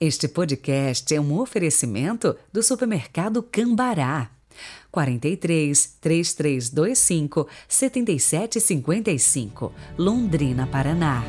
Este podcast é um oferecimento do supermercado Cambará. 43 3325 7755, Londrina, Paraná.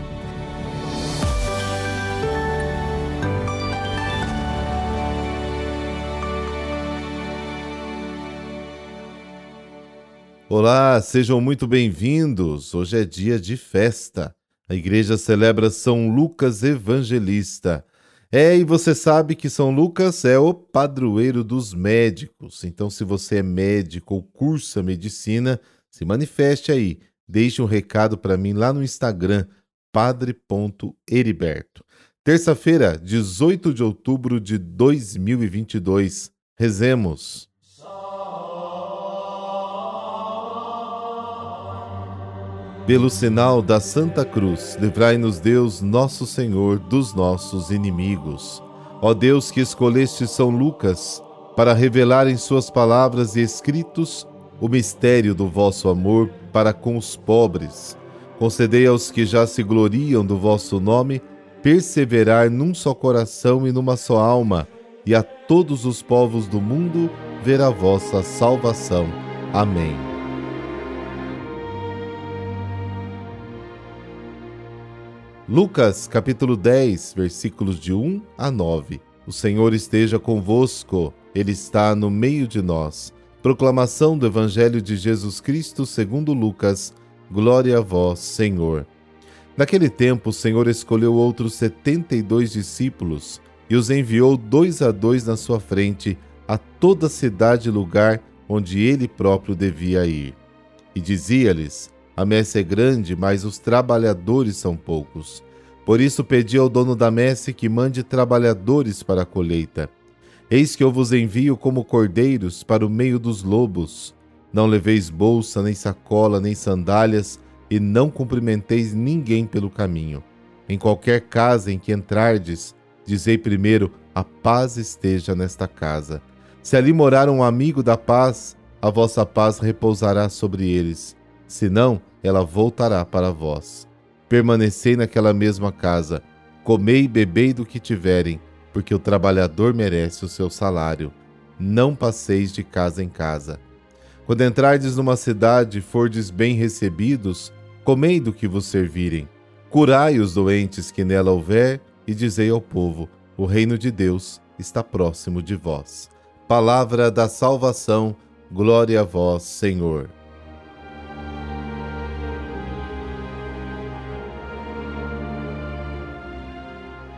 Olá, sejam muito bem-vindos. Hoje é dia de festa. A igreja celebra São Lucas Evangelista. É, e você sabe que São Lucas é o padroeiro dos médicos. Então, se você é médico ou cursa medicina, se manifeste aí. Deixe um recado para mim lá no Instagram, padre.heriberto. Terça-feira, 18 de outubro de 2022. Rezemos. Pelo sinal da Santa Cruz, livrai-nos Deus, nosso Senhor, dos nossos inimigos. Ó Deus que escolheste São Lucas para revelar em suas palavras e escritos o mistério do vosso amor para com os pobres, concedei aos que já se gloriam do vosso nome perseverar num só coração e numa só alma, e a todos os povos do mundo ver a vossa salvação. Amém. Lucas capítulo 10, versículos de 1 a 9. O Senhor esteja convosco, Ele está no meio de nós. Proclamação do Evangelho de Jesus Cristo segundo Lucas. Glória a vós, Senhor. Naquele tempo, o Senhor escolheu outros setenta e dois discípulos e os enviou dois a dois na sua frente a toda cidade e lugar onde ele próprio devia ir. E dizia-lhes: a messe é grande, mas os trabalhadores são poucos. Por isso pedi ao dono da messe que mande trabalhadores para a colheita. Eis que eu vos envio como cordeiros para o meio dos lobos. Não leveis bolsa, nem sacola, nem sandálias, e não cumprimenteis ninguém pelo caminho. Em qualquer casa em que entrardes, dizei primeiro: a paz esteja nesta casa. Se ali morar um amigo da paz, a vossa paz repousará sobre eles. Se não, ela voltará para vós. Permanecei naquela mesma casa, comei e bebei do que tiverem, porque o trabalhador merece o seu salário. Não passeis de casa em casa. Quando entrardes numa cidade e fordes bem recebidos, comei do que vos servirem. Curai os doentes que nela houver, e dizei ao povo: o reino de Deus está próximo de vós. Palavra da salvação, glória a vós, Senhor.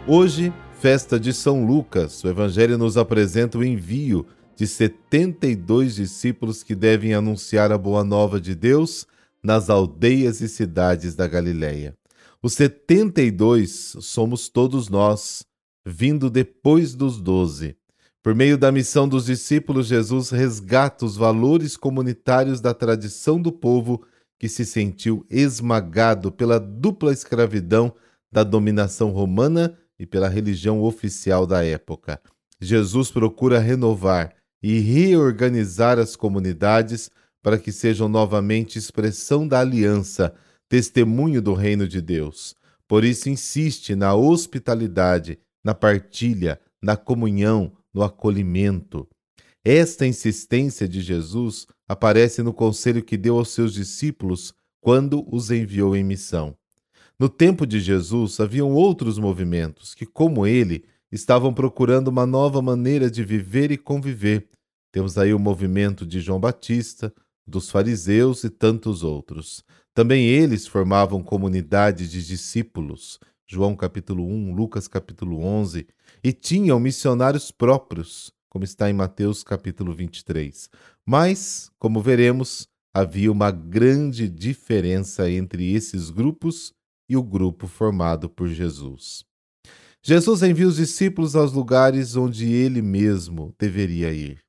Hoje, festa de São Lucas, o Evangelho nos apresenta o envio de 72 discípulos que devem anunciar a boa nova de Deus nas aldeias e cidades da Galileia. Os 72 somos todos nós, vindo depois dos doze. Por meio da missão dos discípulos, Jesus resgata os valores comunitários da tradição do povo que se sentiu esmagado pela dupla escravidão da dominação romana e pela religião oficial da época. Jesus procura renovar e reorganizar as comunidades para que sejam novamente expressão da aliança, testemunho do reino de Deus. Por isso insiste na hospitalidade, na partilha, na comunhão, no acolhimento. Esta insistência de Jesus aparece no conselho que deu aos seus discípulos quando os enviou em missão. No tempo de Jesus, haviam outros movimentos que, como ele, estavam procurando uma nova maneira de viver e conviver. Temos aí o movimento de João Batista, dos fariseus e tantos outros. Também eles formavam comunidade de discípulos, João capítulo 1, Lucas capítulo 11, e tinham missionários próprios, como está em Mateus capítulo 23. Mas, como veremos, havia uma grande diferença entre esses grupos e o grupo formado por Jesus. Jesus envia os discípulos aos lugares onde ele mesmo deveria ir.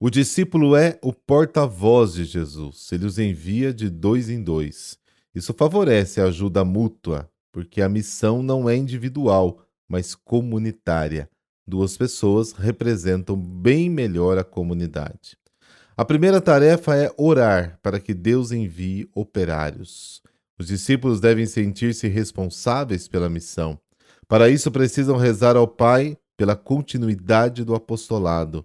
O discípulo é o porta-voz de Jesus, ele os envia de dois em dois. Isso favorece a ajuda mútua, porque a missão não é individual, mas comunitária. Duas pessoas representam bem melhor a comunidade. A primeira tarefa é orar para que Deus envie operários. Os discípulos devem sentir-se responsáveis pela missão. Para isso, precisam rezar ao Pai pela continuidade do apostolado.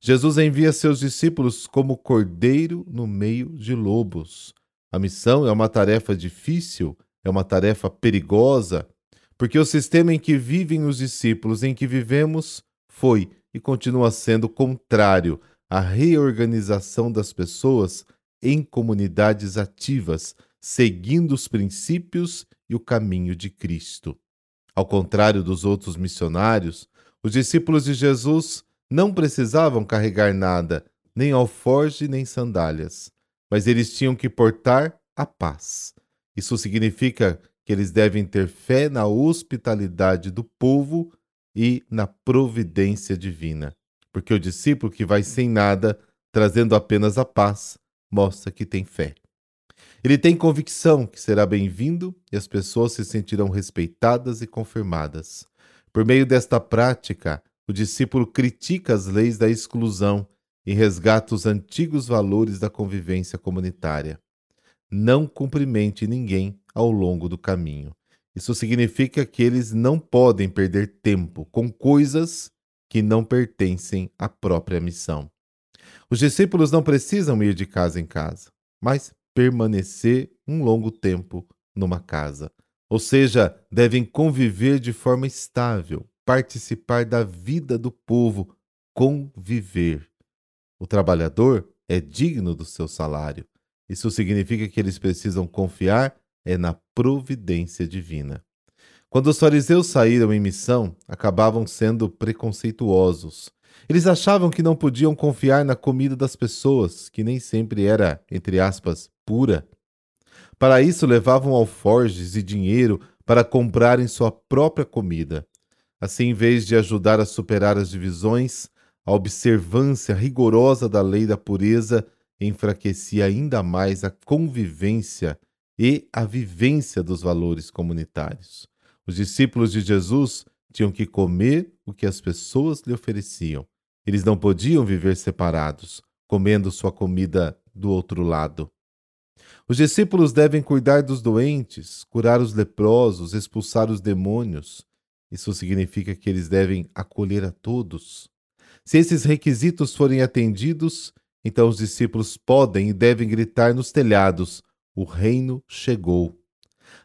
Jesus envia seus discípulos como cordeiro no meio de lobos. A missão é uma tarefa difícil, é uma tarefa perigosa, porque o sistema em que vivem os discípulos, em que vivemos, foi e continua sendo contrário à reorganização das pessoas em comunidades ativas, seguindo os princípios e o caminho de Cristo. Ao contrário dos outros missionários, os discípulos de Jesus não precisavam carregar nada, nem alforge nem sandálias, mas eles tinham que portar a paz. Isso significa que eles devem ter fé na hospitalidade do povo e na providência divina. Porque o discípulo que vai sem nada, trazendo apenas a paz, mostra que tem fé. Ele tem convicção que será bem-vindo e as pessoas se sentirão respeitadas e confirmadas. Por meio desta prática, o discípulo critica as leis da exclusão e resgata os antigos valores da convivência comunitária. Não cumprimente ninguém ao longo do caminho. Isso significa que eles não podem perder tempo com coisas que não pertencem à própria missão. Os discípulos não precisam ir de casa em casa, mas permanecer um longo tempo numa casa. Ou seja, devem conviver de forma estável, participar da vida do povo, conviver. O trabalhador é digno do seu salário. Isso significa que eles precisam confiar é na providência divina. Quando os fariseus saíram em missão, acabavam sendo preconceituosos. Eles achavam que não podiam confiar na comida das pessoas, que nem sempre era, entre aspas, pura. Para isso, levavam alforjes e dinheiro para comprarem sua própria comida. Assim, em vez de ajudar a superar as divisões, a observância rigorosa da lei da pureza enfraquecia ainda mais a convivência e a vivência dos valores comunitários. Os discípulos de Jesus tinham que comer o que as pessoas lhe ofereciam. Eles não podiam viver separados, comendo sua comida do outro lado. Os discípulos devem cuidar dos doentes, curar os leprosos, expulsar os demônios. Isso significa que eles devem acolher a todos. Se esses requisitos forem atendidos, então os discípulos podem e devem gritar nos telhados: o reino chegou.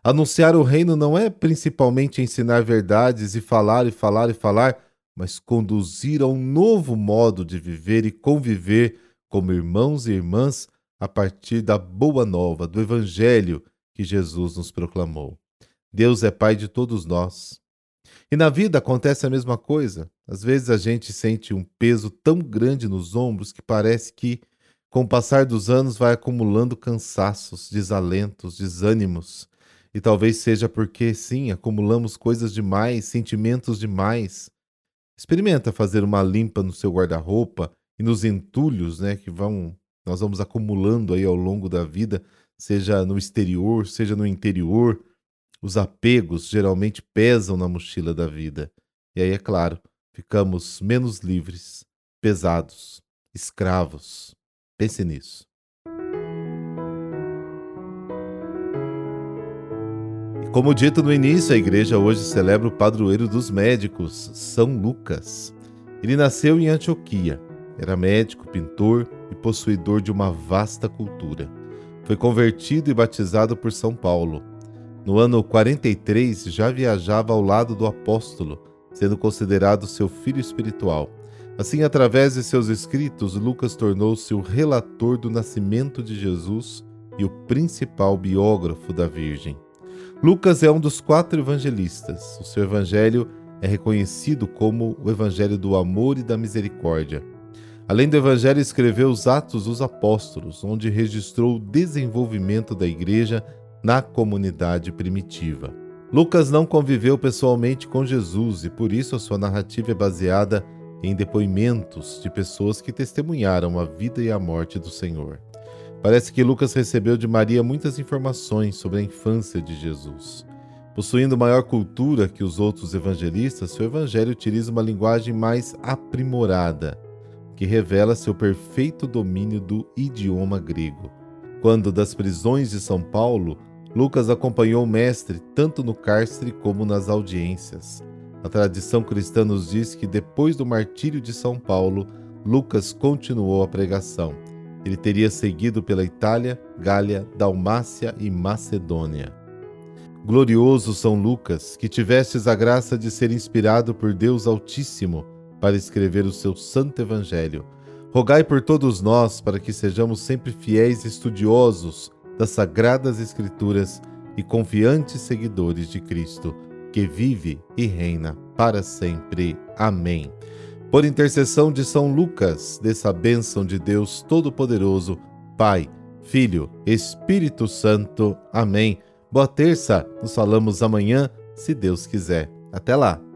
Anunciar o reino não é principalmente ensinar verdades e falar e falar e falar, mas conduzir a um novo modo de viver e conviver como irmãos e irmãs a partir da boa nova, do evangelho que Jesus nos proclamou. Deus é Pai de todos nós. E na vida acontece a mesma coisa. Às vezes a gente sente um peso tão grande nos ombros que parece que com o passar dos anos, vai acumulando cansaços, desalentos, desânimos. E talvez seja porque, sim, acumulamos coisas demais, sentimentos demais. Experimenta fazer uma limpa no seu guarda-roupa e nos entulhos, né, que vão nós vamos acumulando aí ao longo da vida, seja no exterior, seja no interior. Os apegos geralmente pesam na mochila da vida. E aí, é claro, ficamos menos livres, pesados, escravos. Pense nisso. Como dito no início, a igreja hoje celebra o padroeiro dos médicos, São Lucas. Ele nasceu em Antioquia. Era médico, pintor e possuidor de uma vasta cultura. Foi convertido e batizado por São Paulo. No ano 43, já viajava ao lado do apóstolo, sendo considerado seu filho espiritual. Assim, através de seus escritos, Lucas tornou-se o relator do nascimento de Jesus e o principal biógrafo da Virgem. Lucas é um dos quatro evangelistas. O seu evangelho é reconhecido como o evangelho do amor e da misericórdia. Além do evangelho, escreveu os Atos dos Apóstolos, onde registrou o desenvolvimento da igreja na comunidade primitiva. Lucas não conviveu pessoalmente com Jesus e por isso a sua narrativa é baseada em depoimentos de pessoas que testemunharam a vida e a morte do Senhor. Parece que Lucas recebeu de Maria muitas informações sobre a infância de Jesus. Possuindo maior cultura que os outros evangelistas, seu evangelho utiliza uma linguagem mais aprimorada, que revela seu perfeito domínio do idioma grego. Quando das prisões de São Paulo, Lucas acompanhou o mestre tanto no cárcere como nas audiências. A tradição cristã nos diz que depois do martírio de São Paulo, Lucas continuou a pregação. Ele teria seguido pela Itália, Gália, Dalmácia e Macedônia. Glorioso São Lucas, que tivestes a graça de ser inspirado por Deus Altíssimo para escrever o seu santo Evangelho. Rogai por todos nós para que sejamos sempre fiéis estudiosos das Sagradas Escrituras e confiantes seguidores de Cristo, que vive e reina para sempre. Amém. Por intercessão de São Lucas, dessa bênção de Deus Todo-Poderoso, Pai, Filho, Espírito Santo. Amém. Boa terça, nos falamos amanhã, se Deus quiser. Até lá!